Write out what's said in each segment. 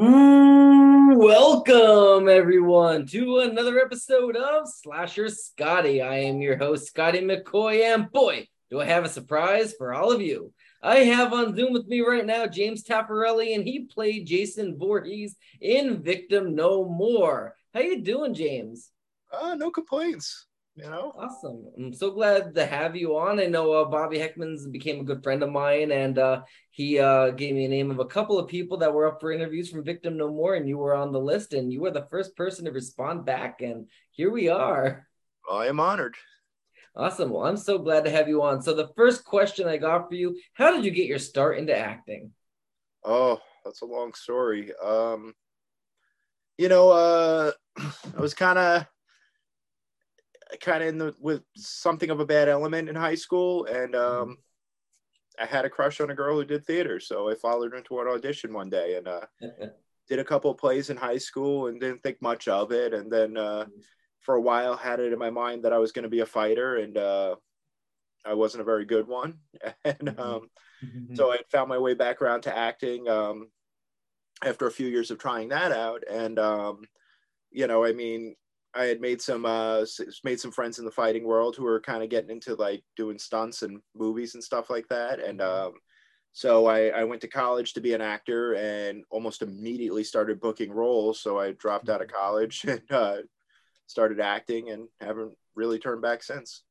Welcome, everyone, to another episode of Slasher Scotty. I am your host, Scotty McCoy, and boy, do I have a surprise for all of you. I have on Zoom with me right now James Taffarelli, and he played Jason Voorhees in Victim No More. How you doing, James? Uh, no complaints you know? Awesome. I'm so glad to have you on. I know uh, bobby heckman's became a good friend of mine and uh, he uh, gave me a name of a couple of people that were up for interviews from victim no more and you were on the list and you were the first person to respond back and here we are. I am honored. Awesome. Well i'm so glad to have you on. So the first question i got for you how did you get your start into acting? Oh that's a long story. Um you know uh i was kind of kind of in the with something of a bad element in high school, and mm-hmm. um, I had a crush on a girl who did theater, so I followed her to an audition one day and uh, did a couple of plays in high school and didn't think much of it, and then uh, mm-hmm. for a while had it in my mind that I was going to be a fighter, and uh, I wasn't a very good one, and mm-hmm. um, so I found my way back around to acting um, after a few years of trying that out, and um, you know, I mean, I had made some uh made some friends in the fighting world who were kind of getting into like doing stunts and movies and stuff like that. And mm-hmm. um, so I, I went to college to be an actor and almost immediately started booking roles. So I dropped out of mm-hmm. college and uh, started acting and haven't really turned back since.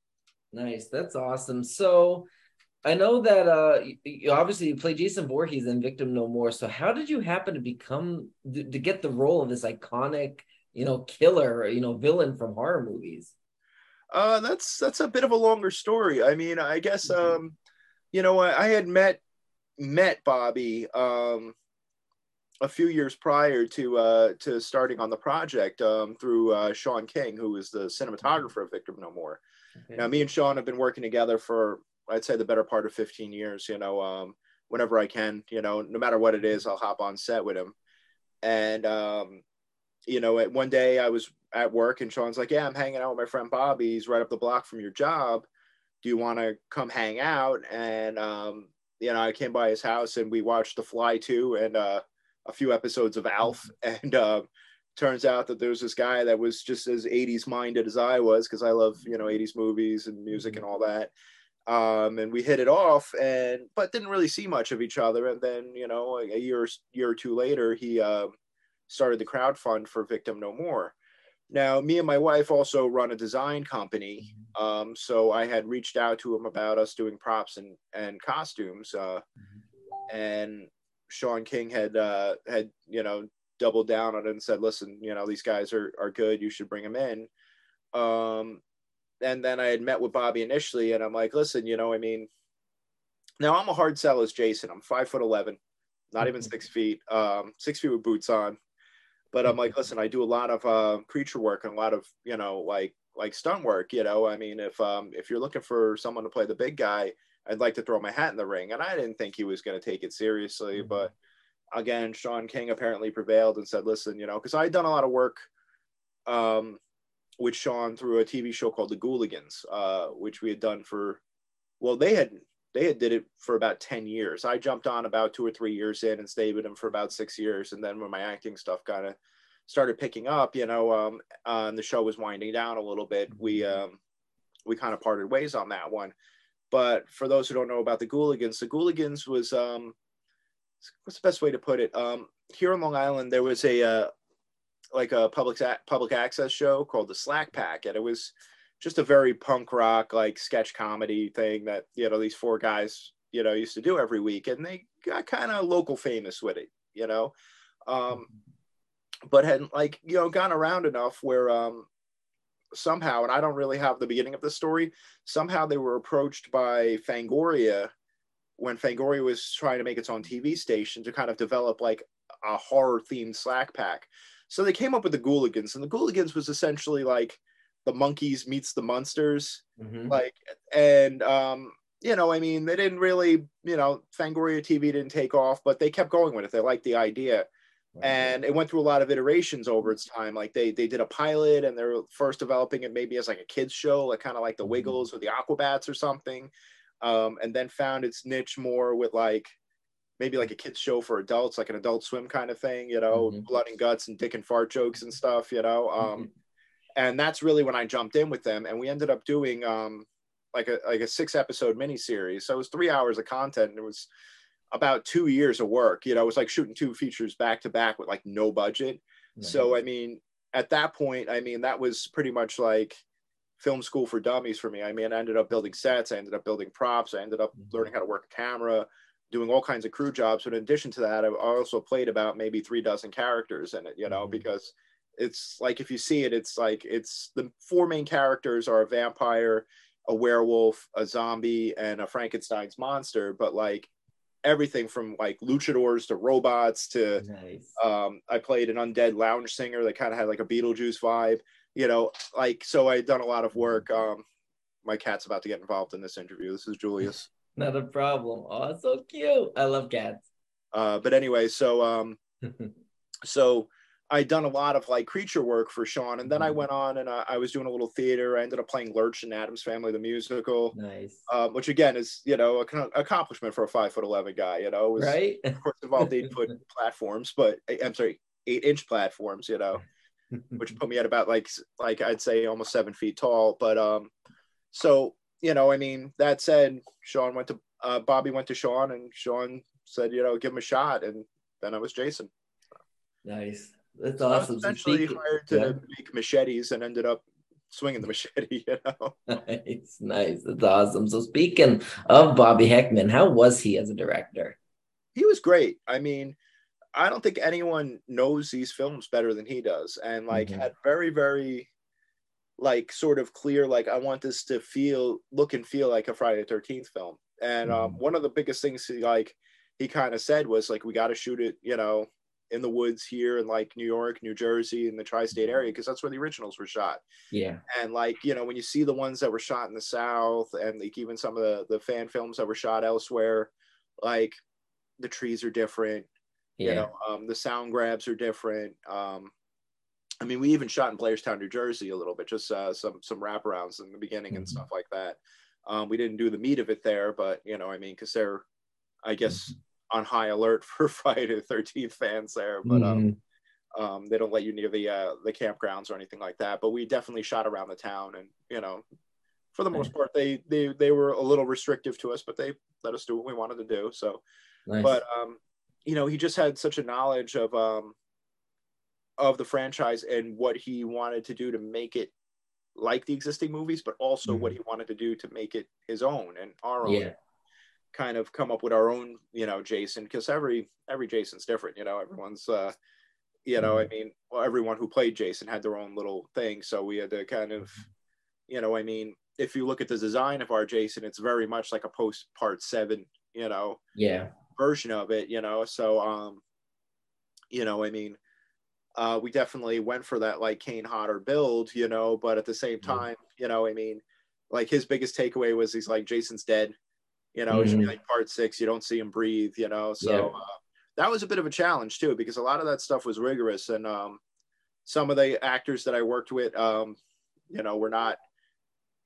Nice, that's awesome. So I know that uh you, obviously you play Jason Voorhees in Victim No More. So how did you happen to become to get the role of this iconic you know, killer, you know, villain from horror movies? Uh, that's that's a bit of a longer story. I mean, I guess mm-hmm. um, you know, I, I had met met Bobby um a few years prior to uh to starting on the project um through uh Sean King, who was the cinematographer of Victim No More. Okay. Now me and Sean have been working together for I'd say the better part of 15 years, you know, um whenever I can, you know, no matter what it is, I'll hop on set with him. And um you know, at one day I was at work and Sean's like, "Yeah, I'm hanging out with my friend Bobby. He's right up the block from your job. Do you want to come hang out?" And um, you know, I came by his house and we watched The Fly 2 and uh, a few episodes of Alf. And uh, turns out that there's this guy that was just as 80s minded as I was because I love you know 80s movies and music and all that. Um, and we hit it off and but didn't really see much of each other. And then you know, a year year or two later, he uh, started the crowd fund for Victim No More. Now, me and my wife also run a design company, mm-hmm. um, so I had reached out to him about us doing props and and costumes, uh, mm-hmm. and Sean King had uh, had you know doubled down on it and said, "Listen, you know these guys are are good. You should bring them in." Um, and then I had met with Bobby initially, and I'm like, "Listen, you know, I mean, now I'm a hard sell as Jason. I'm five foot eleven, not even mm-hmm. six feet, um, six feet with boots on." But I'm like, listen, I do a lot of uh, creature work and a lot of, you know, like like stunt work. You know, I mean, if um, if you're looking for someone to play the big guy, I'd like to throw my hat in the ring. And I didn't think he was going to take it seriously, mm-hmm. but again, Sean King apparently prevailed and said, listen, you know, because I had done a lot of work um, with Sean through a TV show called The Ghouligans, uh, which we had done for, well, they had they had did it for about 10 years. I jumped on about two or three years in and stayed with them for about six years. And then when my acting stuff kind of started picking up, you know, um, uh, and the show was winding down a little bit, we, um, we kind of parted ways on that one. But for those who don't know about the Ghouligans, the Ghouligans was, um, what's the best way to put it? Um, here on Long Island, there was a, uh, like a public, public access show called the Slack Pack. And it was, just a very punk rock like sketch comedy thing that you know these four guys you know used to do every week and they got kind of local famous with it you know? Um but had like you know gone around enough where um somehow and i don't really have the beginning of the story somehow they were approached by fangoria when fangoria was trying to make its own tv station to kind of develop like a horror themed slack pack. So they came up with the ghouligans and the ghouligans was essentially like the monkees meets the monsters mm-hmm. like and um you know i mean they didn't really you know fangoria tv didn't take off but they kept going with it they liked the idea and it went through a lot of iterations over its time like they they did a pilot and they're first developing it maybe as like a kids show like kind of like the mm-hmm. wiggles or the aquabats or something um, and then found its niche more with like maybe like a kids show for adults, like an adult swim kind of thing, you know, Mhm. blood and guts and dick and fart jokes and stuff, you know. Um, and that's really when I jumped in with them, and we ended up doing um, like a like a six episode miniseries. So it was three hours of content, and it was about two years of work. You know, it was like shooting two features back to back with like no budget. So I mean, at that point, I mean that was pretty much like film school for dummies for me. I mean, I ended up building sets, I ended up building props, I ended up Mhm. learning how to work a camera, doing all kinds of crew jobs. But in addition to that, I also played about maybe three dozen characters in it. You know, Mhm. because it's like if you see it, it's like it's the four main characters are a vampire, a werewolf, a zombie, and a Frankenstein's monster. But like everything from like luchadors to robots to nice. um, I played an undead lounge singer that kind of had like a Beetlejuice vibe, you know, like so I'd done a lot of work. Um, my cat's about to get involved in this interview. This is Julius. Not a problem. Oh, so cute. I love cats. Uh, but anyway, so um, so I'd done a lot of like creature work for Sean, and then I Mhm. went on and uh, I was doing a little theater. I ended up playing Lurch in Addams Family, the musical, nice. um, which again is you know an accomplishment for a five foot eleven guy. You know, it was right? of course involved eight foot platforms, but I'm sorry, eight inch platforms. You know. which put me at about like like I'd say almost seven feet tall. But um, so you know, I mean, that said, Sean went to uh, Bobby went to Sean, and Sean said, you know, give him a shot, and then I was Jason. nice. That's So awesome. Speaking- hired to yeah. make machetes, and ended up swinging the machete. You know, it's nice. That's awesome. So speaking of Bobby Heckman, how was he as a director? he was great. I mean. I don't think anyone knows these films better than he does, and like Mhm. had very, very, like sort of clear, like I want this to feel, look and feel like a Friday the Thirteenth film. And um, Mhm. one of the biggest things he like he kind of said was like we got to shoot it, you know, in the woods here in like New York, New Jersey, in the tri-state area because that's where the originals were shot. Yeah. And like you know, when you see the ones that were shot in the South, and like even some of the the fan films that were shot elsewhere, like the trees are different Yeah. you know um, the sound grabs are different um, i mean we even shot in blairstown new jersey a little bit just uh, some some wraparounds in the beginning and Mhm. stuff like that um, we didn't do the meat of it there but you know i mean because they're i guess on high alert for friday the 13th fans there but um, Mhm. um, they don't let you near the uh, the campgrounds or anything like that but we definitely shot around the town and you know for the most part they they they were a little restrictive to us but they let us do what we wanted to do so nice. but um you know he just had such a knowledge of um of the franchise and what he wanted to do to make it like the existing movies but also what he wanted to do to make it his own and our own yeah. Kind of come up with our own you know jason because every every jason's different you know everyone's uh you know i mean well, everyone who played jason had their own little thing so we had to kind of you know i mean if you look at the design of our jason it's very much like a post part seven you know Yeah. version of it, you know. So um, you know, I mean, uh, we definitely went for that like Kane Hodder build, you know, but at the same time, you know, I mean, like his biggest takeaway was he's like Jason's dead, you know, it should be Mhm. like part six, you don't see him breathe, you know. So Yeah. uh, that was a bit of a challenge too, because a lot of that stuff was rigorous and um some of the actors that I worked with, um, you know, were not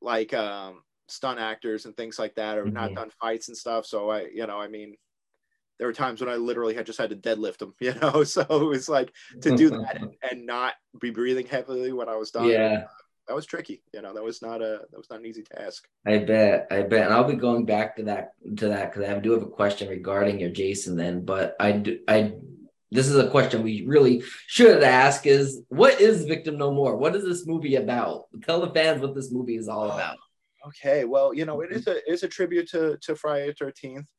like um stunt actors and things like that or not Mhm. done fights and stuff. So I, you know, I mean, there were times when I literally had just had to deadlift them, you know. So it was like to do that and, and not be breathing heavily when I was done. Yeah. That was tricky. You know, that was not a that was not an easy task. I bet, I bet, and I'll be going back to that to that because I do have a question regarding your Jason. Then, but I do, I this is a question we really should ask: is what is Victim No More? What is this movie about? Tell the fans what this movie is all about. Okay, well, you know, it is a it is a tribute to to Friday the Thirteenth.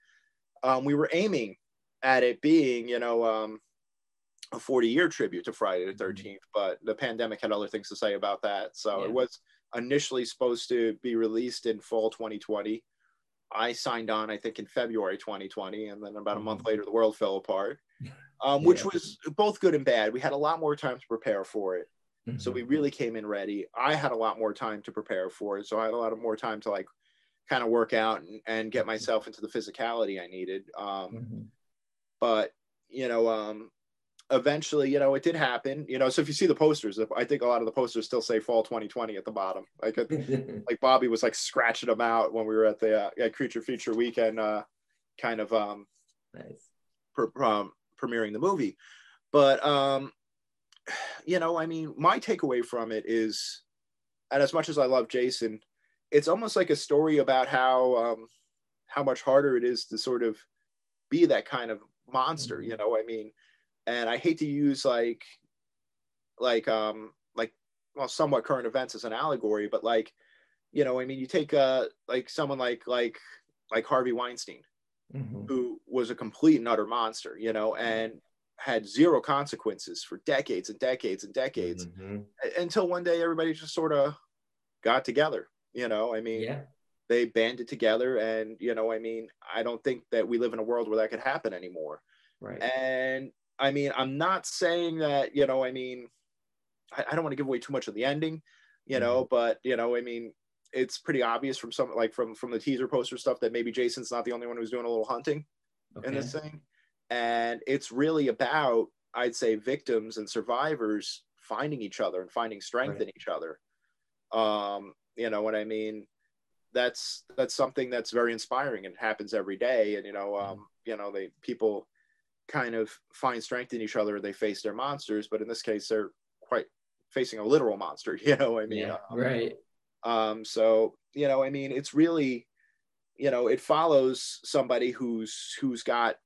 Um, we were aiming at it being, you know, um, a 40 year tribute to Friday the 13th, but the pandemic had other things to say about that. So Yeah. it was initially supposed to be released in fall 2020. I signed on, I think, in February 2020, and then about a month Mhm. later, the world fell apart, um, which was both good and bad. We had a lot more time to prepare for it. So Mhm. we really came in ready. I had a lot more time to prepare for it. So I had a lot of more time to like kind of work out and, and get myself into the physicality I needed. Um, Mhm. but you know, um, eventually, you know, it did happen. You know, so if you see the posters, I think a lot of the posters still say fall 2020 at the bottom. Like, like Bobby was like scratching them out when we were at the uh, at Creature Feature Weekend, uh, kind of um, nice. pre- um, premiering the movie. But um, you know, I mean, my takeaway from it is, and as much as I love Jason, it's almost like a story about how um, how much harder it is to sort of be that kind of monster. You know, I mean, and I hate to use like like um like well somewhat current events as an allegory, but like you know, I mean, you take uh like someone like like like Harvey Weinstein, Mhm. who was a complete and utter monster, you know, and had zero consequences for decades and decades and decades Mhm. until one day everybody just sort of got together. You know, I mean, Yeah. they banded together, and you know, I mean, I don't think that we live in a world where that could happen anymore. Right. And I mean, I'm not saying that, you know, I mean, I, I don't want to give away too much of the ending, you know, but you know, I mean, it's pretty obvious from some like from from the teaser poster stuff that maybe Jason's not the only one who's doing a little hunting in this thing. And it's really about, I'd say, victims and survivors finding each other and finding strength Right. in each other. Um, you know what I mean? That's that's something that's very inspiring and happens every day. And you know, um, you know, they people kind of find strength in each other. They face their monsters, but in this case, they're quite facing a literal monster. You know, I mean, yeah. um, Right. um, so you know, I mean, it's really, you know, it follows somebody who's who's got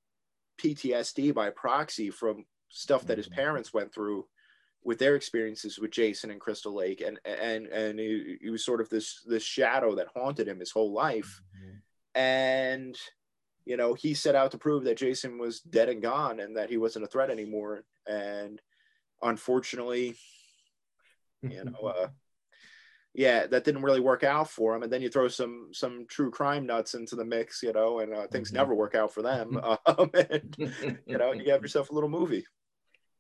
PTSD by proxy from stuff that his Mhm. parents went through with their experiences with Jason and Crystal Lake, and and and he, he was sort of this this shadow that haunted him his whole life, Mhm. and you know, he set out to prove that Jason was dead and gone, and that he wasn't a threat anymore, and unfortunately, you know uh, yeah that didn't really work out for him and then you throw some some true crime nuts into the mix you know and uh, things Mhm. never work out for them um, and you know you have yourself a little movie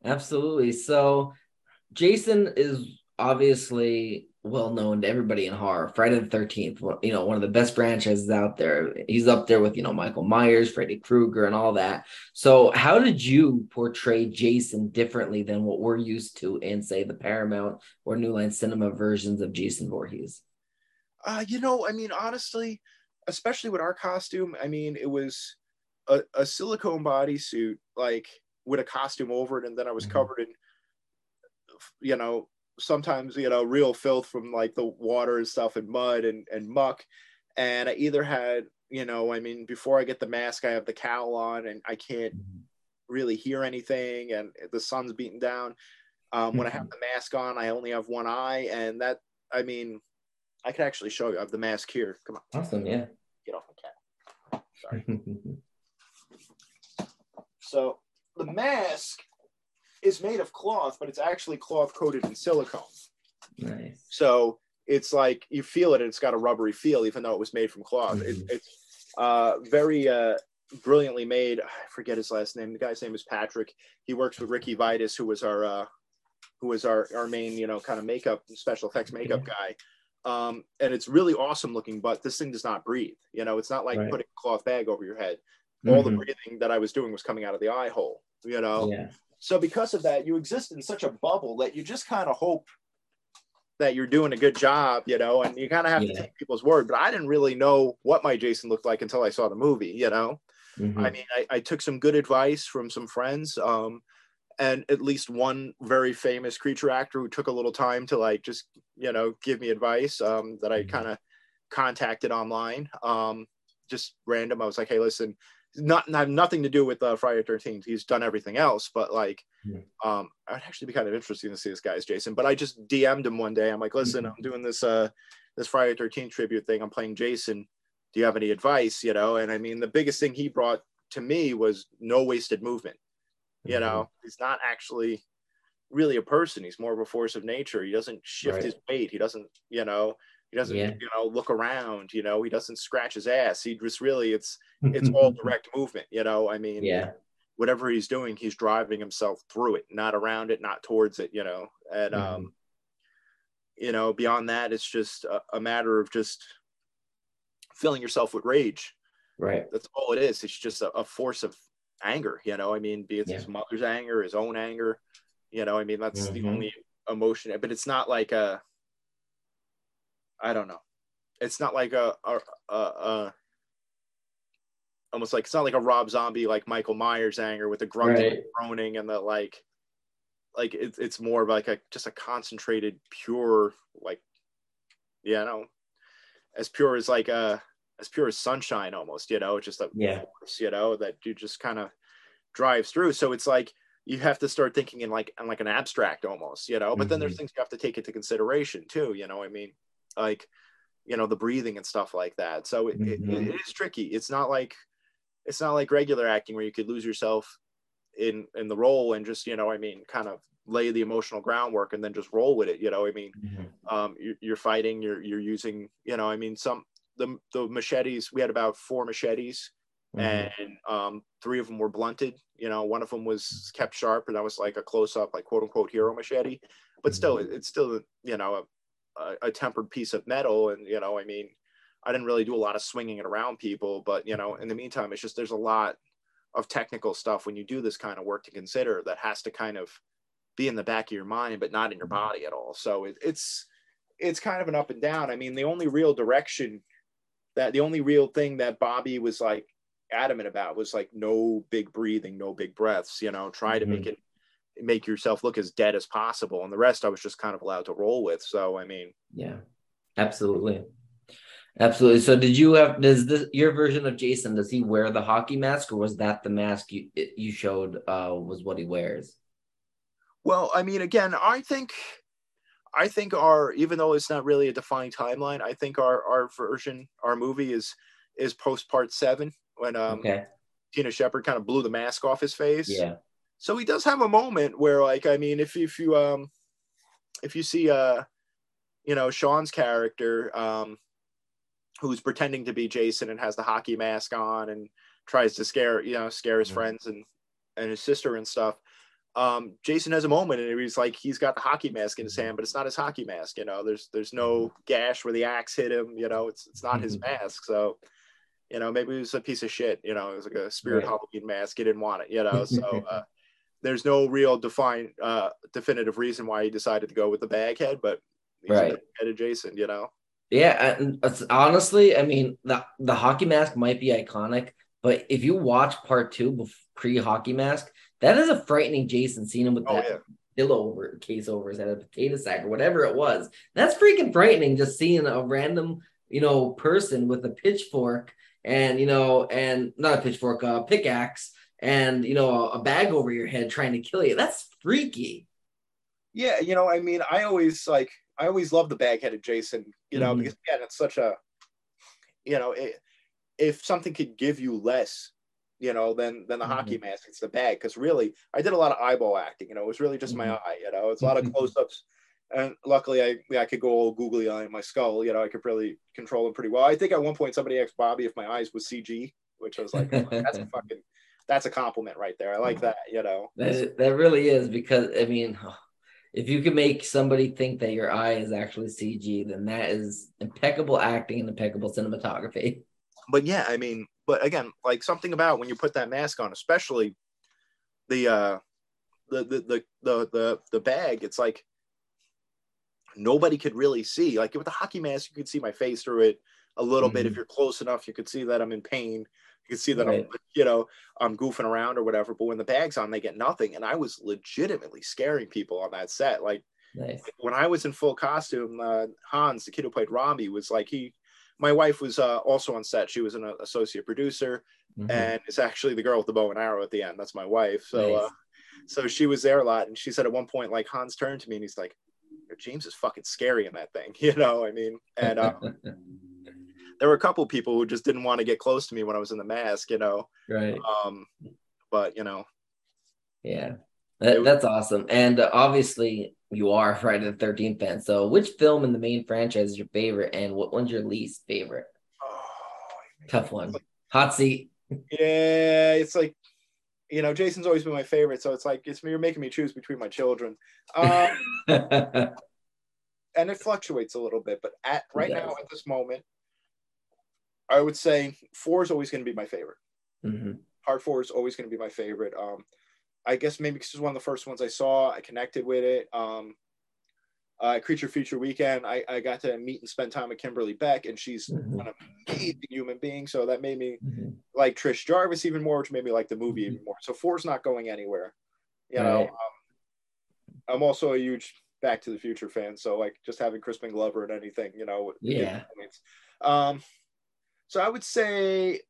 Absolutely. So Jason is obviously well known to everybody in horror. Friday the Thirteenth, you know, one of the best franchises out there. He's up there with you know Michael Myers, Freddy Krueger, and all that. So, how did you portray Jason differently than what we're used to in, say, the Paramount or New Line Cinema versions of Jason Voorhees? uh, you know i mean honestly especially with our costume i mean it was a, a silicone bodysuit like with a costume over it and then i was Mhm. covered in you know sometimes you know real filth from like the water and stuff and mud and, and muck. And i either had you know i mean before i get the mask i have the cowl on and i can't really hear anything and the sun's beating down. Um, when i have the mask on i only have one eye and that i mean i can actually show you i have the mask here. Come on. Awesome, yeah. get off my cat. Sorry. So the mask is made of cloth but it's actually cloth coated in silicone nice. so it's like you feel it and it's got a rubbery feel even though it was made from cloth it, Mhm. it's uh, very uh, brilliantly made i forget his last name the guy's name is patrick he works with ricky vitus who was our uh, who was our, our main you know kind of makeup special effects makeup guy um, and it's really awesome looking but this thing does not breathe you know it's not like Right. putting a cloth bag over your head all the Mhm. breathing that i was doing was coming out of the eye hole you know Yeah. So because of that, you exist in such a bubble that you just kind of hope that you're doing a good job, you know, and you kind of have Yeah. to take people's word. But I didn't really know what my Jason looked like until I saw the movie, you know. Mhm. I mean, I, I took some good advice from some friends, um, and at least one very famous creature actor who took a little time to like just you know give me advice um, that I Mhm. kind of contacted online, um, just random. I was like, hey, listen, not have nothing to do with uh, Friday Thirteenth. He's done everything else, but like, Yeah. um, I'd actually be kind of interesting to see this guy's Jason. But I just DM'd him one day. I'm like, listen, Mhm. I'm doing this uh this Friday Thirteenth tribute thing. I'm playing Jason. Do you have any advice? You know, and I mean, the biggest thing he brought to me was no wasted movement. You Mhm. know, he's not actually really a person. He's more of a force of nature. He doesn't shift Right. his weight. He doesn't, you know, he doesn't, Yeah. you know, look around. You know, he doesn't scratch his ass. He just really, it's it's all direct movement. You know, I mean, Yeah. whatever he's doing, he's driving himself through it, not around it, not towards it. You know, and Mhm. um, you know, beyond that, it's just a, a matter of just filling yourself with rage Right. that's all it is. It's just a, a force of anger, you know. I mean, be it his mother's anger, his own anger, you know. I mean, that's the Mhm. only emotion, but it's not like a, I don't know, it's not like a a a, a, almost like it's not like a Rob Zombie like Michael Myers anger with the grunting, Right. and groaning, and the like. Like it's it's more of like a just a concentrated, pure like, yeah, know, as pure as like uh as pure as sunshine almost, you know, just a Yeah. force, you know, that you just kind of drives through. So it's like you have to start thinking in like in like an abstract almost, you know. But then there's Mhm. things you have to take into consideration too, you know. I mean, like you know the breathing and stuff like that. So it, it, Mhm. it is tricky. It's not like it's not like regular acting where you could lose yourself in in the role and just you know I mean kind of lay the emotional groundwork and then just roll with it. You know I mean Mhm. um, you're, you're fighting, you're you're using, you know, I mean, some the the machetes. We had about four machetes, Mhm. and um, three of them were blunted. You know, one of them was kept sharp, and that was like a close up, like quote unquote hero machete. But still, it- it's still you know a, tempered piece of metal, and you know, I mean, I didn't really do a lot of swinging it around people, but you know, in the meantime, it's just there's a lot of technical stuff when you do this kind of work to consider that has to kind of be in the back of your mind, but not in your body at all. So it, it's it's kind of an up and down. I mean, the only real direction that the only real thing that Bobby was like adamant about was like no big breathing, no big breaths, you know, try to make mm-hmm. it make yourself look as dead as possible. And the rest I was just kind of allowed to roll with. So I mean, Yeah, absolutely. Absolutely. So did you have does this your version of Jason, does he wear the hockey mask or was that the mask you you showed uh was what he wears? well, I mean, again, I think I think our even though it's not really a defined timeline, I think our our version, our movie is is post part seven when um Okay. Tina Shepard kind of blew the mask off his face. Yeah. So he does have a moment where, like, I mean, if if you um if you see uh you know Sean's character um who's pretending to be Jason and has the hockey mask on and tries to scare you know scare his friends and and his sister and stuff. Um, Jason has a moment and he's like he's got the hockey mask in his hand, but it's not his hockey mask. You know, there's there's no gash where the axe hit him. You know, it's it's not his Mhm. mask. So, you know, maybe it was a piece of shit. You know, it was like a spirit Right. Halloween mask. He didn't want it. You know, so uh, there's no real defined uh, definitive reason why he decided to go with the bag head, but he's Right. a headed Jason. You know. Yeah, and it's, honestly, I mean, the the hockey mask might be iconic, but if you watch part two pre hockey mask, that is a frightening Jason. Seeing him with Oh that yeah. pillow over case over his head, a potato sack or whatever it was. That's freaking frightening. Just seeing a random, you know, person with a pitchfork and you know, and not a pitchfork, a pickaxe, and you know, a bag over your head trying to kill you. That's freaky. Yeah, you know, I mean, I always like, I always love the bag-headed Jason, you know, Mhm. because again, it's such a, you know, it, if something could give you less, you know, than than the hockey mask, it's the bag. Because really, I did a lot of eyeball acting. You know, it was really just my Mhm. eye. You know, it's a lot of close-ups, and luckily, I yeah, I could go all googly eye in my skull. You know, I could really control them pretty well. I think at one point somebody asked Bobby if my eyes was CG, which I was like, "Oh, that's a fucking, that's a compliment right there. I like that. You know. That, that really is because I mean, if you can make somebody think that your eye is actually CG, then that is impeccable acting and impeccable cinematography. but yeah, I mean, but again, like something about when you put that mask on, especially the uh the the the the the, the bag, it's like nobody could really see. Like with the hockey mask, you could see my face through it a little bit. If Mhm. you're close enough, you could see that I'm in pain. You can see that Right. I'm, you know, I'm goofing around or whatever. But when the bag's on, they get nothing. And I was legitimately scaring people on that set. Like Nice. when I was in full costume, uh, Hans, the kid who played Robbie, was like he. My wife was uh, also on set. She was an associate producer, Mhm. and it's actually the girl with the bow and arrow at the end. That's my wife. So, Nice. uh, so she was there a lot, and she said at one point, like Hans turned to me and he's like, "James is fucking scary in that thing," you know. I mean, and uh, there were a couple people who just didn't want to get close to me when I was in the mask, you know. right. Um, but you know, Yeah. That, that's awesome. And uh, obviously, you are a Friday the 13th fan. So, which film in the main franchise is your favorite, and what one's your least favorite? oh, Tough one. Hot seat. yeah, it's like, you know, Jason's always been my favorite, so it's like it's you're making me choose between my children. Um, and it fluctuates a little bit, but at right now at this moment, I would say four is always going to be my favorite. Mhm. Part four is always going to be my favorite. Um, I guess maybe because it was one of the first ones I saw, I connected with it. Um, uh, Creature Feature Weekend, I, I got to meet and spend time with Kimberly Beck, and she's Mhm. an amazing human being. So that made me Mhm. like Trish Jarvis even more, which made me like the movie even more. So four's not going anywhere. You know, Right. um, I'm also a huge Back to the Future fan, so like just having Crispin Glover and anything, you know. would give me Yeah. points. Um, so I would say,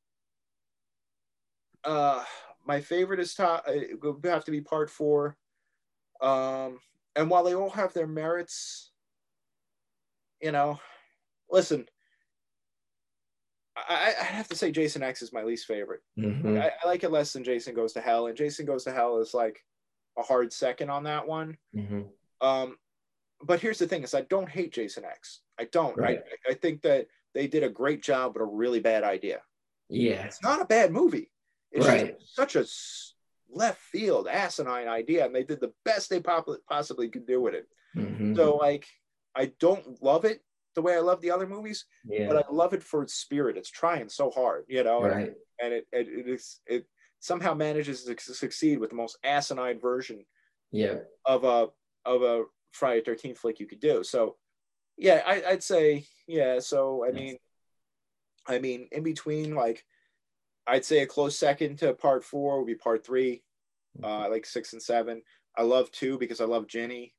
uh, my favorite is top. It would have to be Part Four. Um, and while they all have their merits, you know, listen. I, I have to say Jason X is my least favorite. Mhm. I, I like it less than Jason Goes to Hell, and Jason Goes to Hell is like a hard second on that one. Mhm. Um, but here's the thing: is I don't hate Jason X. I don't. Right. I, I think that they did a great job with a really bad idea. Yeah. It's not a bad movie. It's Right. such a left field, asinine idea, and they did the best they pop- possibly could do with it. Mhm. So, like, I don't love it the way I love the other movies, yeah. but I love it for its spirit. It's trying so hard, you know. and right. and it it, it is it somehow manages to succeed with the most asinine version Yeah. of a of a Friday Thirteenth flick you could do. So yeah, I, I'd say yeah. So I Yes. mean, I mean, in between, like I'd say a close second to Part Four would be Part Three. Uh, like six and seven. I love two because I love Ginny.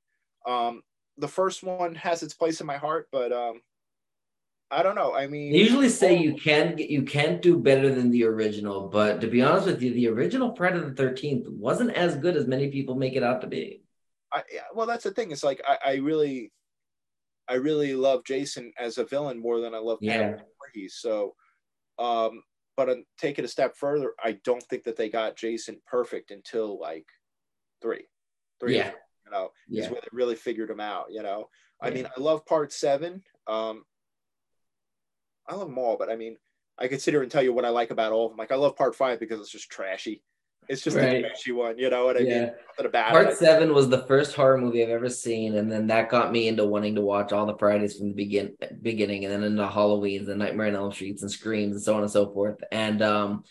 Um, the first one has its place in my heart, but um, I don't know. I mean, They usually say you can you can't do better than the original, but to be honest with you, the original the Thirteenth wasn't as good as many people make it out to be. I, yeah, well, that's the thing. It's like I, I really, I really love Jason as a villain more than I love Yeah. Voorhees. So, um, but uh, take it a step further, I don't think that they got Jason perfect until like three, three. Yeah. You know, is Yeah. where they really figured him out. You know, I mean, I love part seven. Um, I love them all, but I mean, I could sit here and tell you what I like about all of them. Like, I love part five because it's just trashy. It's just Right. a trashy one. You know what I mean? Yeah. Nothing about Part it. seven was the first horror movie I've ever seen, and then that got me into wanting to watch all the Fridays from the begin beginning, and then into Halloween's and Nightmare on Elm Streets and Screams and so on and so forth. And um,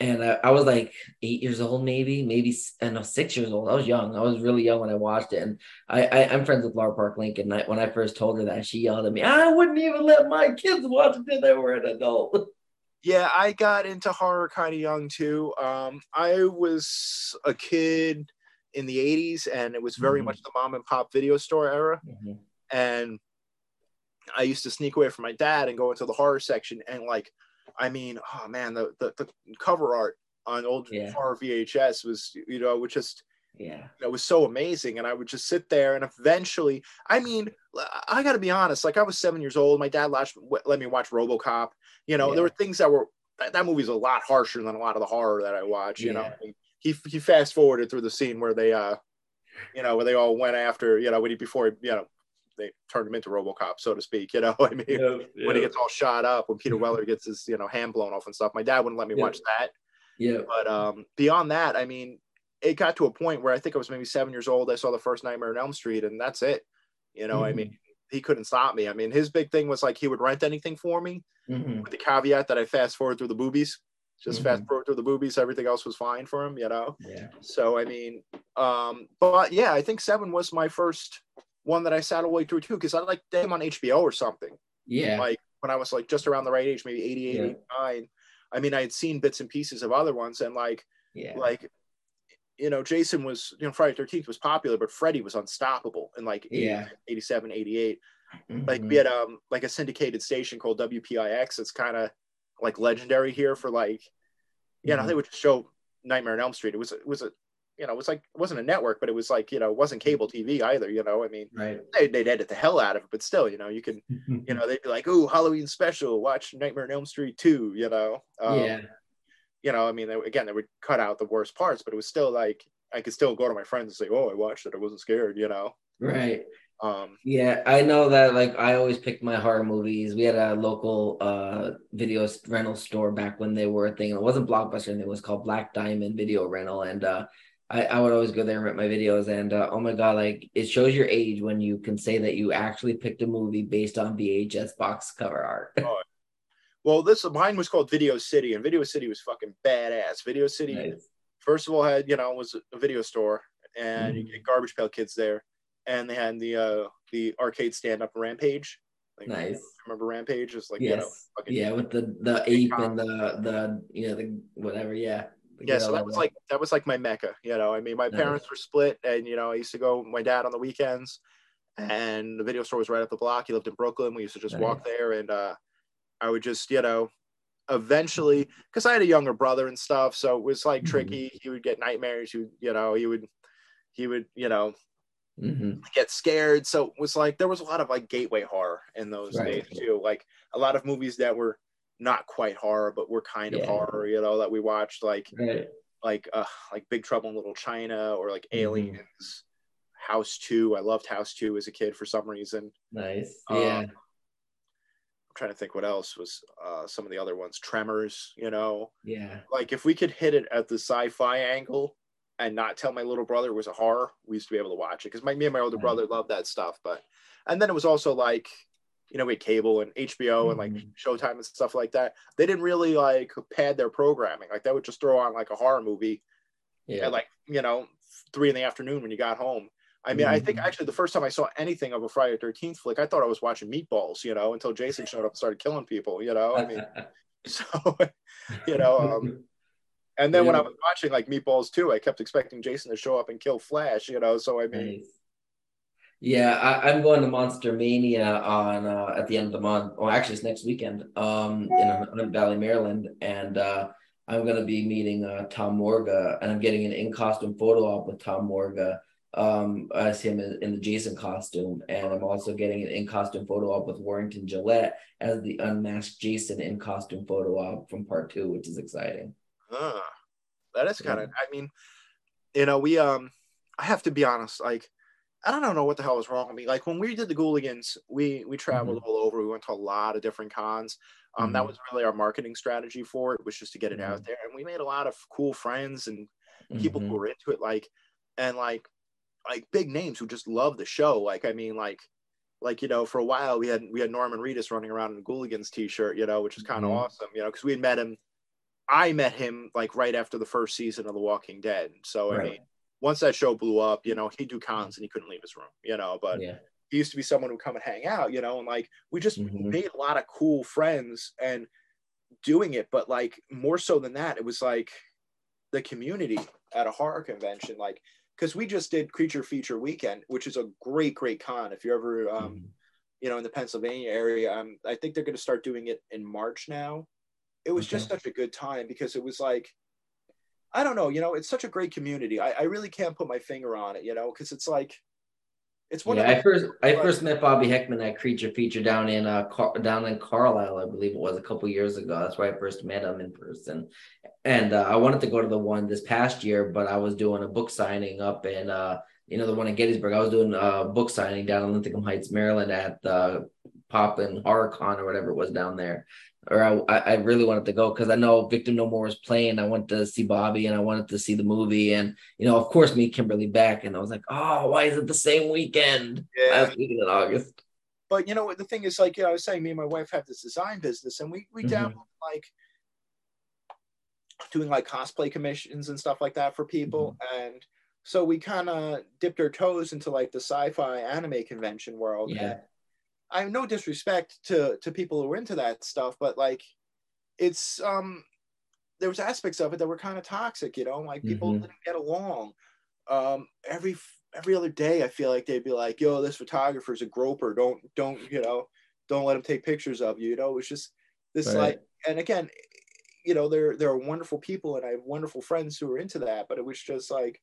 and I, I was like eight years old, maybe, maybe I know six years old. I was young. I was really young when I watched it, and I, I I'm friends with Lar Park Lincoln. And I, when I first told her that, she yelled at me, "I wouldn't even let my kids watch it till they were an adult." Yeah, I got into horror kind of young too. Um, I was a kid in the 80s and it was very Mhm. much the mom and pop video store era. And I used to sneak away from my dad and go into the horror section. And like, I mean, oh man, the, the, the cover art on old Yeah. horror VHS was, you know, was just, Yeah, it was so amazing. And I would just sit there and eventually, I mean, I got to be honest, like I was seven years old. My dad let me watch Robocop. You know, Yeah. there were things that were, that, that movie's a lot harsher than a lot of the horror that I watch. You know, Yeah. I mean, he, he fast forwarded through the scene where they, uh, you know, where they all went after, you know, when he, before, he, you know, they turned him into Robocop, so to speak. You know, I mean, when he gets all shot up, when Peter Weller gets his, you know, hand blown off and stuff. My dad wouldn't let me Yeah. watch that. yeah, But um, beyond that, I mean, it got to a point where I think I was maybe seven years old. I saw the first Nightmare on Elm Street, and that's it. You know, I Mhm. mean, he couldn't stop me. I mean, his big thing was like he would rent anything for me Mhm. with the caveat that I fast forward through the boobies. Just Mhm. fast forward through the boobies, everything else was fine for him, you know. yeah, So I mean, um, but yeah, I think seven was my first one that I sat all the way through too, because I like them on HBO or something yeah, like when I was like just around the right age, maybe 88, Yeah. 89. I mean, I had seen bits and pieces of other ones, and like, yeah, like, you know, Jason was, you know, Friday 13th was popular, but Freddy was unstoppable in like Yeah. 87, 88. Like, Mhm. we had um like a syndicated station called WPIX. It's kind of like legendary here for like, you know, Mhm. they would just show Nightmare on Elm Street. It was, it was a, you know, it was like, it wasn't a network, but it was like, you know, it wasn't cable TV either, you know, I mean, right. they, they'd edit the hell out of it, but still, you know, you can, you know, they'd be like, "Oh, Halloween special, watch Nightmare on Elm Street 2, you know. Um, yeah, You know, I mean, they, again, they would cut out the worst parts, but it was still like I could still go to my friends and say, "Oh, I watched it. I wasn't scared," you know. right. Um, Yeah, I know that like I always picked my horror movies. We had a local uh video rental store back when they were a thing. It wasn't Blockbuster, it was called Black Diamond Video Rental. And uh I, I would always go there and rent my videos. And uh, oh my god, like it shows your age when you can say that you actually picked a movie based on VHS box cover art. well, this mine was called Video City, and Video City was fucking badass. Video City, Nice. first of all, had you know was a video store, and you Mhm. get Garbage Pail Kids there, and they had the uh the arcade stand up Rampage. Like, Nice. Remember Rampage? It's like Yes. you know, yeah, with the the ape and the the you know the whatever. Yeah. Yeah. So that was like that was like my mecca. You know, I mean, my Nice. parents were split, and you know, I used to go with my dad on the weekends, and the video store was right up the block. He lived in Brooklyn. We used to just walk there, and uh, I would just you know, eventually, because I had a younger brother and stuff, so it was like Mhm. tricky. He would get nightmares. You you know, he would he would you know Mhm. get scared. So it was like there was a lot of like gateway horror in those Right. days too. Like a lot of movies that were not quite horror, but were kind of Yeah. horror, you know, that we watched like Right. like uh like Big Trouble in Little China or like Mhm. Aliens, House Two. I loved House Two as a kid for some reason. Nice. Um, Yeah. I'm trying to think what else was uh some of the other ones. Tremors, you know. yeah. Like if we could hit it at the sci-fi angle and not tell my little brother it was a horror, we used to be able to watch it because my me and my older brother loved that stuff. But and then it was also like, you know, we had cable and HBO and like Mhm. Showtime and stuff like that. They didn't really like pad their programming. Like they would just throw on like a horror movie Yeah. at like you know three in the afternoon when you got home. I mean, I think Mhm. actually the first time I saw anything of a Friday Thirteenth flick, I thought I was watching Meatballs, you know, until Jason showed up and started killing people, you know. I mean, so you know, um, and then when I was watching like Meatballs 2, I kept expecting Jason to show up and kill Flash, you know. So I mean, Nice. Yeah, I, I'm going to Monster Mania on uh, at the end of the month. Well, actually, it's next weekend. Um, in Hunt Valley, Maryland, and uh, I'm going to be meeting uh, Tom Morga, and I'm getting an in costume photo op with Tom Morga. Um, I see him in, in the Jason costume, and I'm also getting an in costume photo op with Warrington Gillette as the unmasked Jason in costume photo op from part two, which is exciting. Uh, that is kind of. I mean, you know, we um, I have to be honest, like. I don't know what the hell was wrong with me. Like when we did the Ghouligans, we we traveled all over. We went to a lot of different cons. Um, that Mhm. was really our marketing strategy for it was just to get it out Mhm. there, and we made a lot of cool friends and people who were into it like and like like big names who just love the show like i mean like like you know for a while we had we had norman reedus running around in a ghouligans t-shirt you know which was kind of Mhm. awesome you know because we had met him i met him like right after the first season of the walking dead so i mean once that show blew up you know he'd do cons and he couldn't leave his room you know but yeah. he used to be someone who'd come and hang out, you know, and like we just Mhm. made a lot of cool friends and doing it. But like more so than that, it was like the community at a horror convention, like because we just did Creature Feature Weekend, which is a great, great con. If you're ever, um, Mhm. you know, in the Pennsylvania area, um, I think they're going to start doing it in March now. It was just such a good time because it was like. I don't know, you know, it's such a great community. I, I really can't put my finger on it, you know, because it's like, it's one yeah, of I first I first met Bobby Heckman at Creature Feature down in uh Car- down in Carlisle, I believe it was a couple years ago. That's where I first met him in person. And uh, I wanted to go to the one this past year, but I was doing a book signing up in uh you know the one in Gettysburg. I was doing a book signing down in Linthicum Heights, Maryland at the Poppin Horror Con or whatever it was down there. Or I, I really wanted to go because I know Victim No More was playing. I wanted to see Bobby and I wanted to see the movie. And you know, of course, meet Kimberly Beck. And I was like, oh, why is it the same weekend? Yeah. last weekend in August. but you know what the thing is like yeah i was saying me and my wife have this design business and we we Mhm. dabble like doing like cosplay commissions and stuff like that for people Mm-hmm. and so we kind of dipped our toes into like the sci-fi anime convention world Yeah. and i have no disrespect to to people who are into that stuff but like it's um there was aspects of it that were kind of toxic you know like people Mhm. didn't get along um every every other day i feel like they'd be like yo this photographer's a groper don't don't you know don't let him take pictures of you you know it's just this Right. like and again you know there there are wonderful people and i have wonderful friends who are into that but it was just like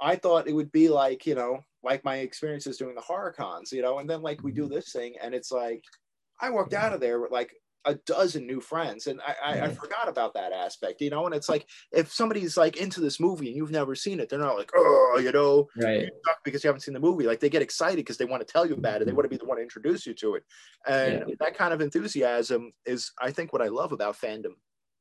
i thought it would be like you know like my experiences doing the horror cons you know and then like we do Mhm. this thing and it's like i walked out of there with like a dozen new friends and I, I, I forgot about that aspect you know and it's like if somebody's like into this movie and you've never seen it they're not like oh you know Right. because you haven't seen the movie. Like they get excited because they want to tell you about it. They want to be the one to introduce you to it. And Yeah. that kind of enthusiasm is, I think, what I love about fandom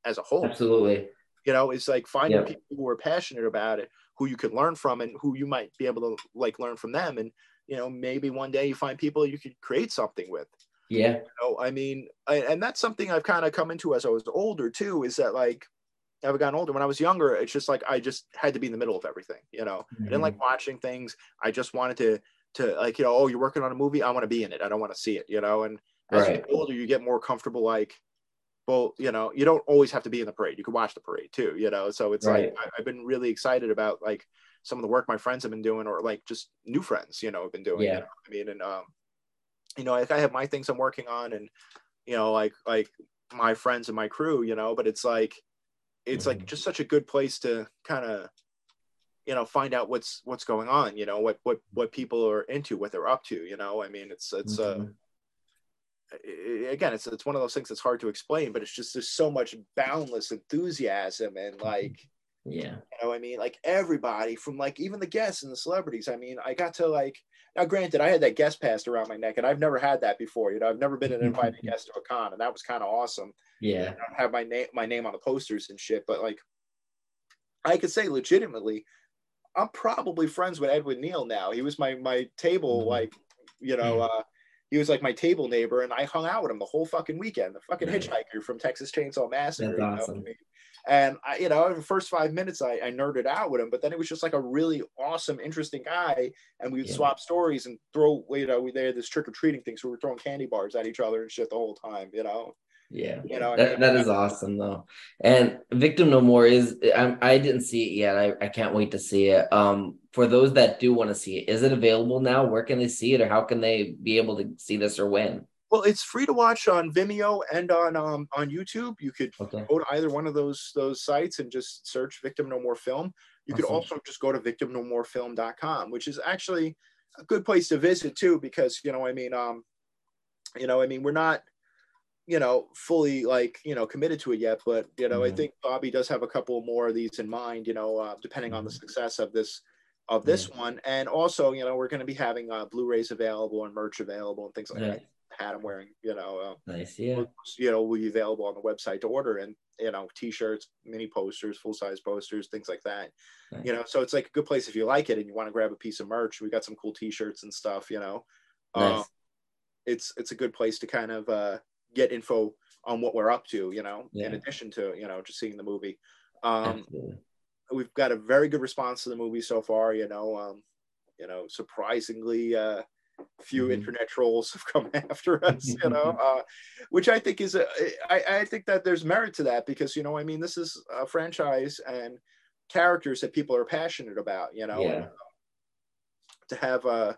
as a whole. Absolutely. You know, it's like finding Yeah. people who are passionate about it, who you can learn from, and who you might be able to like learn from them. And you know, maybe one day you find people you could create something with. Yeah. You know, I mean, I, and that's something I've kind of come into as I was older too. Is that like I've gotten older. When I was younger, it's just like I just had to be in the middle of everything. You know, I didn't like mm-hmm. watching things. I just wanted to to like you know oh you're working on a movie I want to be in it I don't want to see it you know and as Right. you get older you get more comfortable like well you know you don't always have to be in the parade you can watch the parade too you know so it's Right. like I, I've been really excited about like some of the work my friends have been doing or like just new friends you know have been doing Yeah. you know I mean and um you know like I have my things I'm working on and you know like like my friends and my crew you know but it's like it's like Mhm. just such a good place to kind of you know find out what's what's going on you know what what what people are into what they're up to you know i mean it's it's uh Mhm. i- again it's it's one of those things that's hard to explain but it's just there's so much boundless enthusiasm and like yeah. you know i mean like everybody from like even the guests and the celebrities i mean i got to like now granted i had that guest passed around my neck and i've never had that before you know i've never been an invited guest to a con and that was kind of awesome Yeah. I have my name my name on the posters and shit, but like I could say legitimately, I'm probably friends with Edwin Neal now. He was my my table, Mhm. like you know, uh he was like my table neighbor, and I hung out with him the whole fucking weekend. The fucking Nice. hitchhiker from Texas Chainsaw Massacre. That's you know I mean? And I, you know, the first five minutes I, I nerded out with him, but then it was just like a really awesome, interesting guy. And we would Yeah. swap stories and throw, you know, we they had this trick or treating thing, so we were throwing candy bars at each other and shit the whole time, you know. Yeah. You know, I mean, that is awesome though. And Victim No More is I, I didn't see it yet. I, I can't wait to see it. Um for those that do want to see it, is it available now? Where can they see it or how can they be able to see this or when? Well, it's free to watch on Vimeo and on um, on YouTube. You could Okay. go to either one of those those sites and just search Victim No More Film. You could Awesome. also just go to victimnomorefilm.com, which is actually a good place to visit too, because you know, I mean, um, you know, I mean, we're not, you know, fully like you know committed to it yet, but you know, I Mhm. think Bobby does have a couple more of these in mind. You know, uh, depending on the Mhm. success of this of this one, and also, you know, we're going to be having uh, Blu-rays available and merch available and things like Nice. that. Hat I'm wearing, you know. Uh, Nice. Yeah. you know, will be available on the website to order and, you know, t-shirts, mini posters, full-size posters, things like that. Nice. You know, so it's like a good place if you like it and you want to grab a piece of merch. We got some cool t-shirts and stuff, you know. Nice. Uh, it's it's a good place to kind of uh, get info on what we're up to, you know, in addition to, you know, just seeing the movie. Um, Absolutely. we've got a very good response to the movie so far, you know, um, you know, surprisingly uh few Mhm. internet trolls have come after us, you know, uh, which I think is a, I, I think that there's merit to that because, you know, I mean, this is a franchise and characters that people are passionate about, you know, Yeah. and, uh, to have, uh,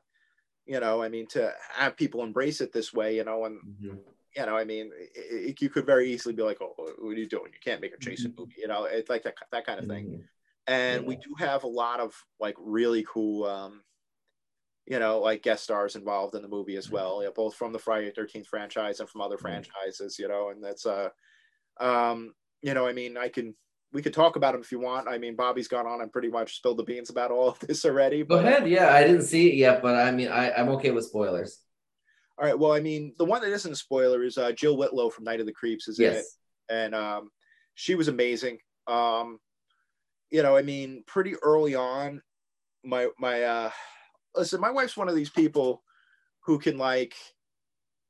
you know, I mean, to have people embrace it this way, you know, and, Mhm. You know, I mean, it, it- you could very easily be like, oh, what are you doing? You can't make a Jason Mhm. movie, you know, it's like that, that kind of thing Mhm. and we do have a lot of like really cool um you know like guest stars involved in the movie as well yeah, both from the friday 13th franchise and from other Nice. franchises you know and that's uh um you know i mean i can we could talk about them if you want i mean bobby's gone on and pretty much spilled the beans about all of this already Go but ahead. Yeah, I didn't see it yet, but I mean, I, I'm okay with spoilers. All right well i mean the one that isn't a spoiler is uh jill whitlow from night of the creeps is in it and um, she was amazing. Um, you know, I mean, pretty early on, my my uh, listen, my wife's one of these people who can like,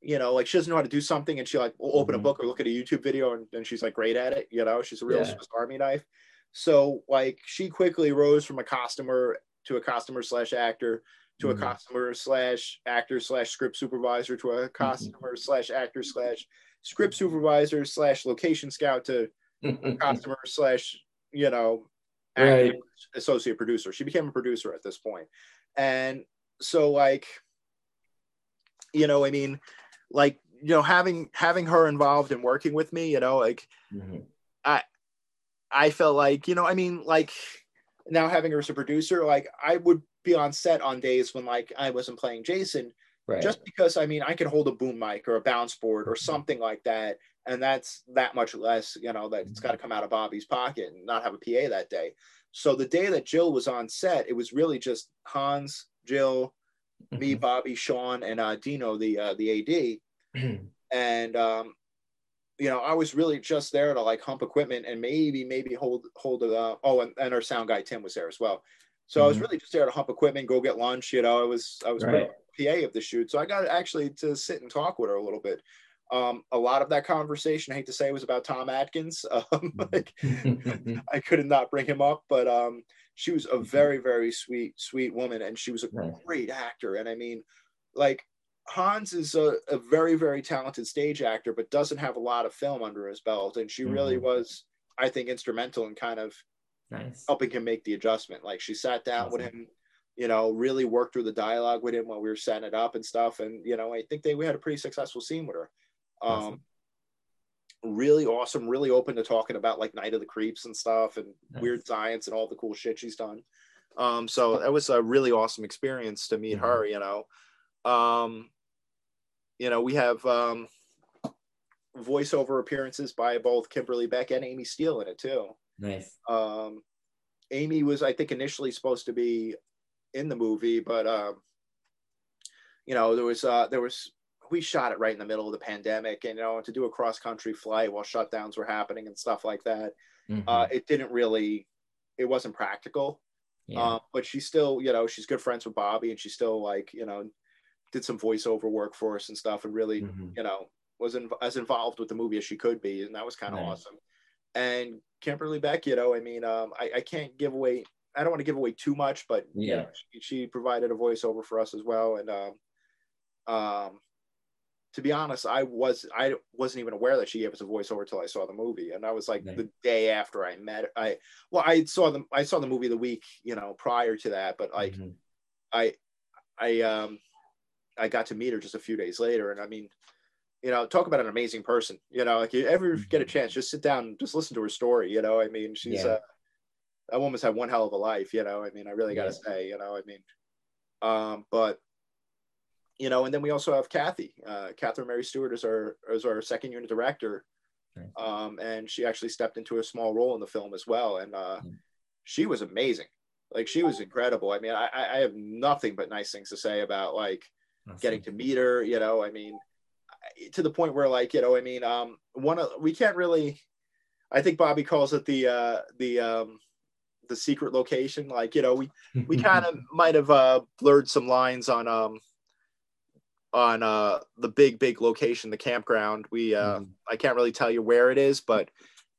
you know, like she doesn't know how to do something, and she like will open Mhm. a book or look at a YouTube video, and, and she's like great at it. You know, she's a real Yeah. Swiss Army knife. So like, she quickly rose from a costumer to a costumer slash actor to a Mhm. costumer slash actor slash script supervisor to a costumer slash actor slash script supervisor slash location scout to customer slash you know Right. associate producer she became a producer at this point and so like you know i mean like you know having having her involved in working with me you know like Mhm. i felt like you know i mean like now having her as a producer like i would be on set on days when like i wasn't playing jason Right. just because I mean I could hold a boom mic or a bounce board or something like that, and that's that much less, you know, that it's got to come out of Bobby's pocket and not have a PA that day. So the day that Jill was on set, it was really just Hans, Jill, me, Mhm. Bobby, Sean, and uh, Dino, the uh, the AD, and um, you know I was really just there to like hump equipment and maybe maybe hold hold it up. Oh, and, and our sound guy Tim was there as well. So I was Mhm. really just there to hump equipment, go get lunch. You know, I was I was right. PA of the shoot. So I got actually to sit and talk with her a little bit, Um, a lot of that conversation, I hate to say, was about Tom Atkins. Um, like, I could not bring him up, but um, she was a very, very sweet, sweet woman, and she was a Nice. great actor. And I mean, like Hans is a, a very, very talented stage actor, but doesn't have a lot of film under his belt. And she really Mhm. was, I think, instrumental in kind of nice. helping him make the adjustment. Like she sat down with him, you know, really worked through the dialogue with him while we were setting it up and stuff. And you know, I think they we had a pretty successful scene with her. Um, Awesome. really awesome, really open to talking about like Night of the Creeps and stuff and Nice. weird science and all the cool shit she's done. Um, so that was a really awesome experience to meet Mhm. her, you know. Um, you know, we have um voiceover appearances by both Kimberly Beck and Amy Steele in it too. Nice. Um, Amy was, I think, initially supposed to be in the movie, but um, you know, there was uh, there was we shot it right in the middle of the pandemic, and you know, to do a cross country flight while shutdowns were happening and stuff like that, Mhm. uh, it didn't really, it wasn't practical. yeah. Um, but she's still, you know, she's good friends with Bobby, and she still like, you know, did some voiceover work for us and stuff, and really, Mhm. you know, was in, as involved with the movie as she could be, and that was kind of Nice. awesome. And Kimberly Beck, you know, I mean, um, I, I can't give away, I don't want to give away too much, but you Yeah. know, she, she provided a voiceover for us as well, and um, um, to be honest, I was I wasn't even aware that she gave us a voiceover till I saw the movie, and i was like Nice. the day after I met i well, I saw the I saw the movie the week you know prior to that, but like Mhm. I I um I got to meet her just a few days later, and I mean, you know, talk about an amazing person. You know, like you ever get a chance, just sit down and just listen to her story. You know, I mean, she's Yeah. uh, that woman's had one hell of a life. You know, I mean, I really got to Yeah. say, you know, I mean, um, but you know, and then we also have Kathy. Uh, Catherine Mary Stewart is our is our second unit director, Nice. um, and she actually stepped into a small role in the film as well, and uh, Mm. she was amazing. Like she was incredible. I mean, I, I I have nothing but nice things to say about like Awesome. getting to meet her. You know, I mean, to the point where like you know, I mean, um, one of we can't really. I think Bobby calls it the uh, the um, the secret location. Like you know, we we kind of might have uh, blurred some lines on um on uh the big big location the campground we uh Mhm. i can't really tell you where it is but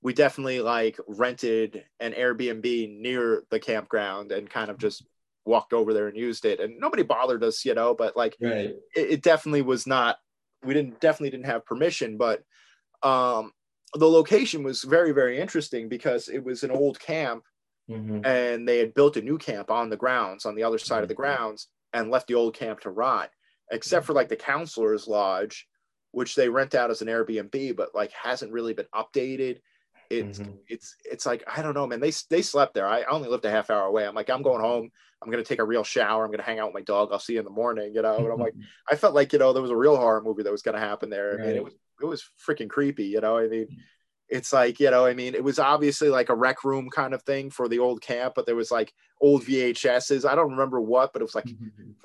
we definitely like rented an airbnb near the campground and kind of just walked over there and used it and nobody bothered us you know but like right. it, it definitely was not we didn't definitely didn't have permission but um the location was very very interesting because it was an old camp Mhm. and they had built a new camp on the grounds on the other side of the Mhm. grounds and left the old camp to rot except for like the counselor's lodge which they rent out as an airbnb but like hasn't really been updated it's Mhm. it's it's like i don't know man they they slept there. I only lived a half hour away. I'm like i'm going home. I'm gonna take a real shower. I'm gonna hang out with my dog. I'll see you in the morning you know? And i'm like i felt like you know there was a real horror movie that was gonna happen there. I mean it was it was freaking creepy you know? I mean it's like you know i mean it was obviously like a rec room kind of thing for the old camp but there was like old vhs's i don't remember what but it was like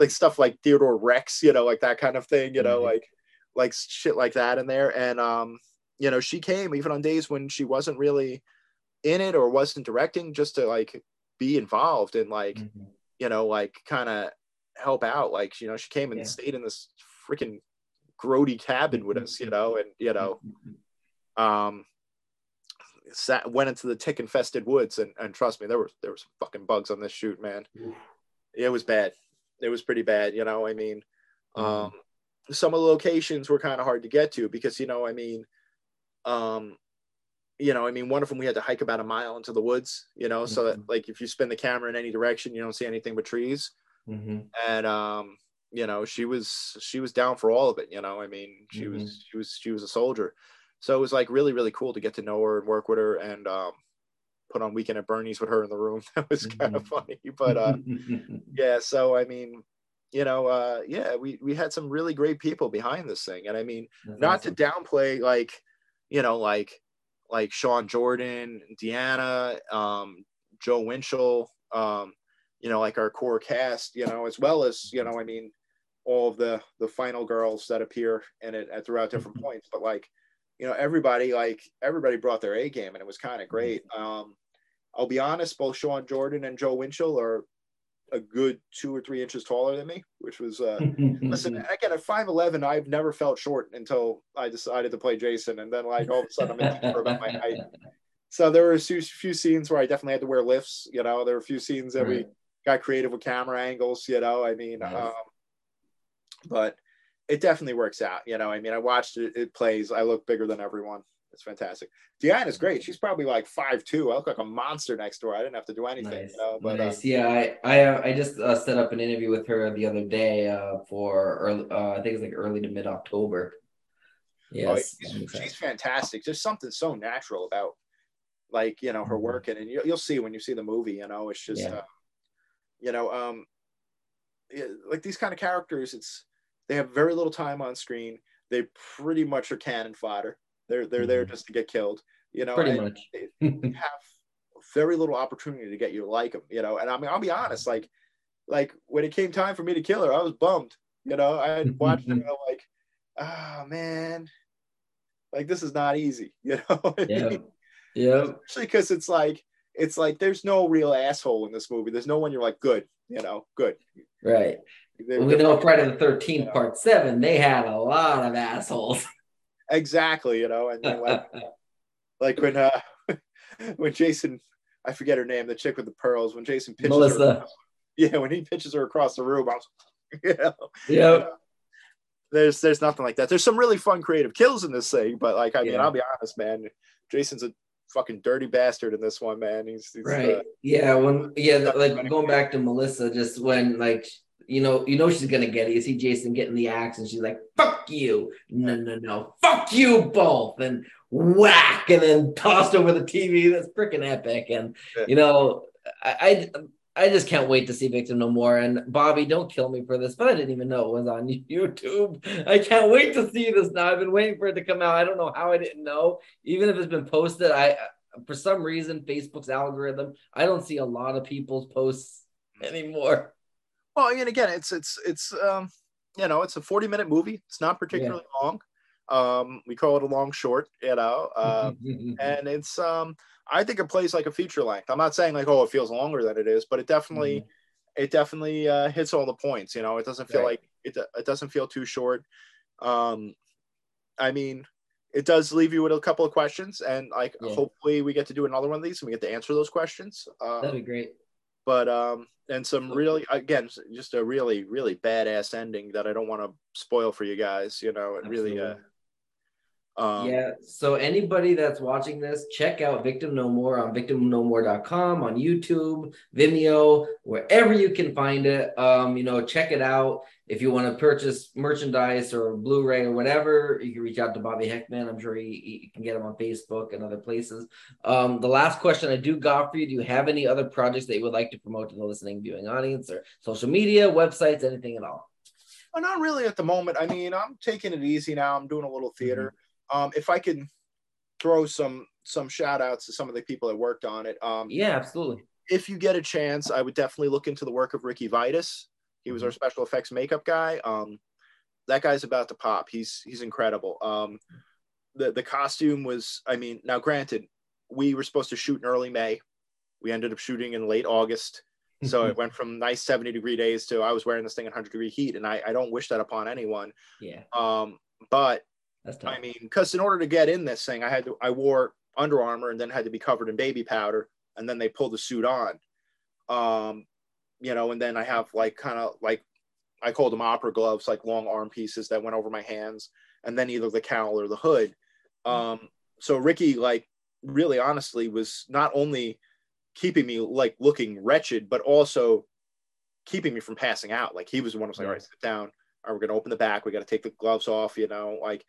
like stuff like theodore rex you know like that kind of thing you know? Mhm. like like shit like that in there. And um you know she came even on days when she wasn't really in it or wasn't directing just to like be involved and like Mhm. you know like kind of help out like you know she came and Yeah. stayed in this freaking grody cabin with us you know and you know um sat went into the tick infested woods and, and trust me there were, there was fucking bugs on this shoot man it was bad it was pretty bad you know i mean Mhm. um some of the locations were kind of hard to get to because you know i mean um you know i mean one of them we had to hike about a mile into the woods you know so Mhm. that like if you spin the camera in any direction you don't see anything but trees Mhm. and um you know she was she was down for all of it you know i mean she Mhm. was she was she was a soldier so it was like really really cool to get to know her and work with her and um put on weekend at bernie's with her in the room that was kind of Mhm. funny but uh yeah so i mean you know uh yeah we we had some really great people behind this thing and i mean That's not awesome. to downplay like you know like like sean jordan deanna um joe winchell um you know like our core cast you know as well as you know i mean all of the the final girls that appear in it at throughout different Mhm. points. But like you know everybody like everybody brought their a game and it was kind of great um i'll be honest both sean jordan and joe winchell are a good two or three inches taller than me, which was uh, listen again at five eleven. I've never felt short until I decided to play Jason, and then like all of a sudden I'm insecure about my height. So there were a few, few scenes where I definitely had to wear lifts. You know, there were a few scenes that right. we got creative with camera angles. You know, I mean, nice. um, but it definitely works out. You know, I mean, I watched it. It plays. I look bigger than everyone. It's fantastic. Deanna's great. She's probably like five two. I look like a monster next door. I didn't have to do anything. Nice. You know, but uh, nice. Uh, yeah, I I, uh, I just uh, set up an interview with her the other day uh, for early, uh, I think it's like early to mid October. Yes, oh, she's, she's, fantastic. There's something so natural about like you know her mm-hmm. working, and you, will see when you see the movie. You know, it's just yeah. you know um like these kind of characters. It's they have very little time on screen. They pretty much are cannon fodder. They're they're mm-hmm. there just to get killed. You know, pretty much. they have very little opportunity to get you to like them. You know, and I mean, I'll be honest. Like, like when it came time for me to kill her, I was bummed. You know, I had watched her like, oh man, like this is not easy. You know. yeah. Yeah. Especially because it's like it's like there's no real asshole in this movie. There's no one you're like good. You know, good. Right. They're, we know Friday the Thirteenth you. Part Seven. They had a lot of assholes. Exactly, you know, and like, like when uh when Jason, I forget her name, the chick with the pearls, when Jason pitches Melissa. her, yeah, when he pitches her across the room, I was, you know, yeah. there's there's nothing like that. There's some really fun creative kills in this thing, but like I mean, I'll be honest, man, Jason's a fucking dirty bastard in this one, man. He's, he's right. Uh, yeah, when yeah, like going back to Melissa, just when like you know, you know she's gonna get it. You see Jason getting the axe, and she's like, "Fuck you!" No, no, no, fuck you both, and whack, and then tossed over the TV. That's freaking epic. And you know, I, I, I just can't wait to see Victim No More. And Bobby, don't kill me for this, but I didn't even know it was on YouTube. I can't wait to see this now. I've been waiting for it to come out. I don't know how I didn't know, even if it's been posted. I, for some reason, Facebook's algorithm, I don't see a lot of people's posts mm. anymore. Well, and again, it's it's it's um, you know, it's a 40 minute movie. It's not particularly yeah. long. Um, we call it a long short, you know, uh, and it's um, I think it plays like a feature length. I'm not saying like oh it feels longer than it is, but it definitely mm-hmm. it definitely uh, hits all the points. You know, it doesn't feel right. like it it doesn't feel too short. Um, I mean, it does leave you with a couple of questions, and like yeah. hopefully we get to do another one of these and we get to answer those questions. Um, That'd be great but um and some really again just a really really badass ending that i don't want to spoil for you guys you know it Absolutely. really uh um, yeah. So anybody that's watching this, check out Victim No More on victimnomore.com, on YouTube, Vimeo, wherever you can find it. Um, you know, check it out. If you want to purchase merchandise or Blu-ray or whatever, you can reach out to Bobby Heckman. I'm sure you can get him on Facebook and other places. Um, the last question I do got for you: Do you have any other projects that you would like to promote to the listening viewing audience, or social media, websites, anything at all? Well, not really at the moment. I mean, I'm taking it easy now. I'm doing a little theater. Mm-hmm um, if I can throw some some shout outs to some of the people that worked on it. Um, yeah, absolutely. If you get a chance, I would definitely look into the work of Ricky Vitus. He was mm-hmm. our special effects makeup guy. Um, that guy's about to pop. He's he's incredible. Um, the the costume was, I mean, now granted, we were supposed to shoot in early May. We ended up shooting in late August. So it went from nice 70 degree days to I was wearing this thing in 100 degree heat. And I, I don't wish that upon anyone. Yeah. Um, but I mean, because in order to get in this thing, I had to I wore Under Armour and then had to be covered in baby powder, and then they pulled the suit on. Um, you know, and then I have like kind of like I called them opera gloves, like long arm pieces that went over my hands, and then either the cowl or the hood. Um, so Ricky, like, really honestly, was not only keeping me like looking wretched, but also keeping me from passing out. Like he was the one who was like, "All right, sit down. All right, we're gonna open the back. We got to take the gloves off." You know, like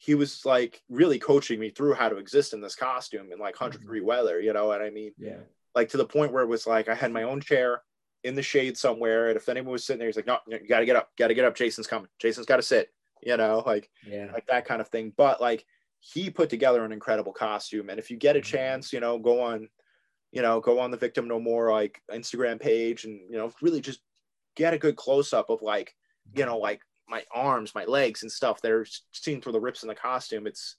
he was like really coaching me through how to exist in this costume in like 100 mm-hmm. degree weather, you know what I mean? Yeah. Like to the point where it was like I had my own chair in the shade somewhere. And if anyone was sitting there, he's like, no, you got to get up, got to get up. Jason's coming. Jason's got to sit, you know, like, yeah, like that kind of thing. But like he put together an incredible costume. And if you get a mm-hmm. chance, you know, go on, you know, go on the Victim No More like Instagram page and, you know, really just get a good close up of like, you know, like my arms, my legs, and stuff that are seen through the rips in the costume. It's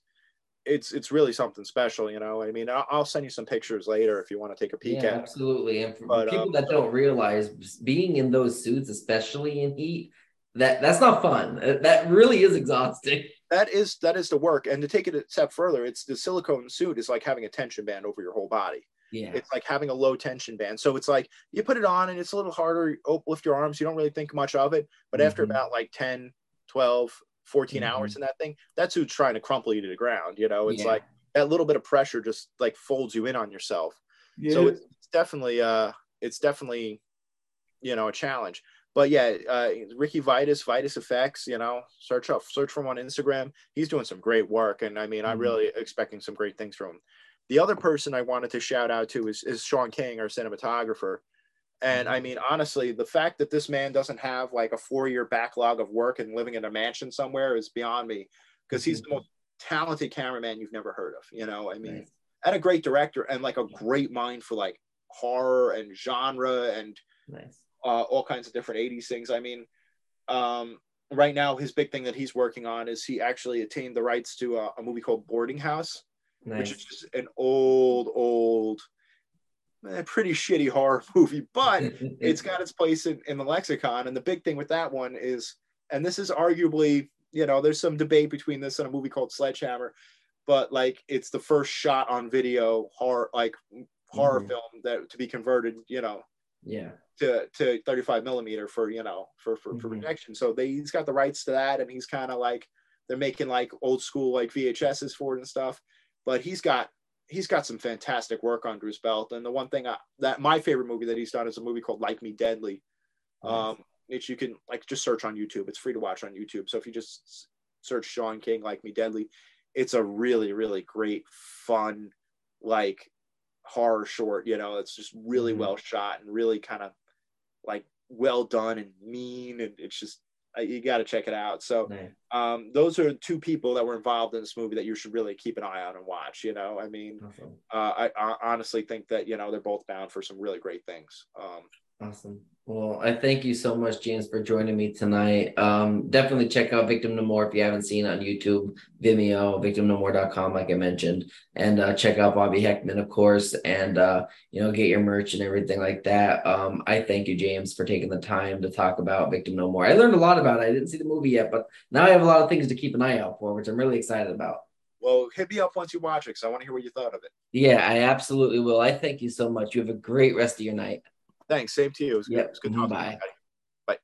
it's it's really something special, you know. I mean, I'll, I'll send you some pictures later if you want to take a peek yeah, at. absolutely. And for But, people um, that don't realize, being in those suits, especially in heat, that that's not fun. Uh, That really is exhausting. That is that is the work, and to take it a step further, it's the silicone suit is like having a tension band over your whole body. Yeah, It's like having a low tension band. So it's like you put it on and it's a little harder. Oh, lift your arms. You don't really think much of it. But after Mhm. about like 10, 12, 14 Mhm. hours in that thing, that's who's trying to crumple you to the ground. You know, it's Yeah. like that little bit of pressure just like folds you in on yourself. So it's, it's definitely, uh, it's definitely, you know, a challenge. But yeah, uh, Ricky Vitus, Vitus Effects, you know, search up, search for him on Instagram. He's doing some great work, and I mean, I'm Mhm. really expecting some great things from him. The other person I wanted to shout out to is, is Sean King, our cinematographer. And I Mhm. mean, honestly, the fact that this man doesn't have like a four year backlog of work and living in a mansion somewhere is beyond me because he's the Mhm. most talented cameraman you've never heard of. You know, I mean, Nice. and a great director and like a great mind for like horror and genre and nice. uh, all kinds of different 80s things. I mean, um, right now, his big thing that he's working on is he actually attained the rights to a, a movie called Boarding House, Nice. which is just an old, old, eh, pretty shitty horror movie, but it's got its place in, in the lexicon. And the big thing with that one is, and this is arguably, you know, there's some debate between this and a movie called Sledgehammer, but like it's the first shot on video horror, like horror Mhm. film that to be converted, you know, yeah. to, to 35 millimeter for, you know, for, for, for Mhm. projection. So they, he's got the rights to that. And he's kind of like, they're making like old school, like VHSs for it and stuff, but he's got, he's got some fantastic work under his belt. And the one thing I, that my favorite movie that he's done is a movie called Like Me Deadly, um, which you can like just search on YouTube. It's free to watch on YouTube. So if you just search Sean King, Like Me Deadly, it's a really, really great, fun, like horror short. You know, it's just really Mhm. well shot and really kind of like well done and mean. And it's just, you got to check it out. So, um, those are two people that were involved in this movie that you should really keep an eye on and watch. You know, I mean, Awesome. uh, I, I honestly think that you know they're both bound for some really great things. Um, Awesome. Well, I thank you so much, James, for joining me tonight. Um, definitely check out Victim No More if you haven't seen on YouTube, Vimeo, victimnomore.com, like I mentioned, and uh, check out Bobby Heckman, of course, and uh, you know, get your merch and everything like that. Um, I thank you, James, for taking the time to talk about Victim No More. I learned a lot about it. I didn't see the movie yet, but now I have a lot of things to keep an eye out for, which I'm really excited about. well, hit me up once you watch it because I want to hear what you thought of it. Yeah, I absolutely will. I thank you so much. You have a great rest of your night. Thanks. Same to you. It was, yep. good. It was good talking Bye.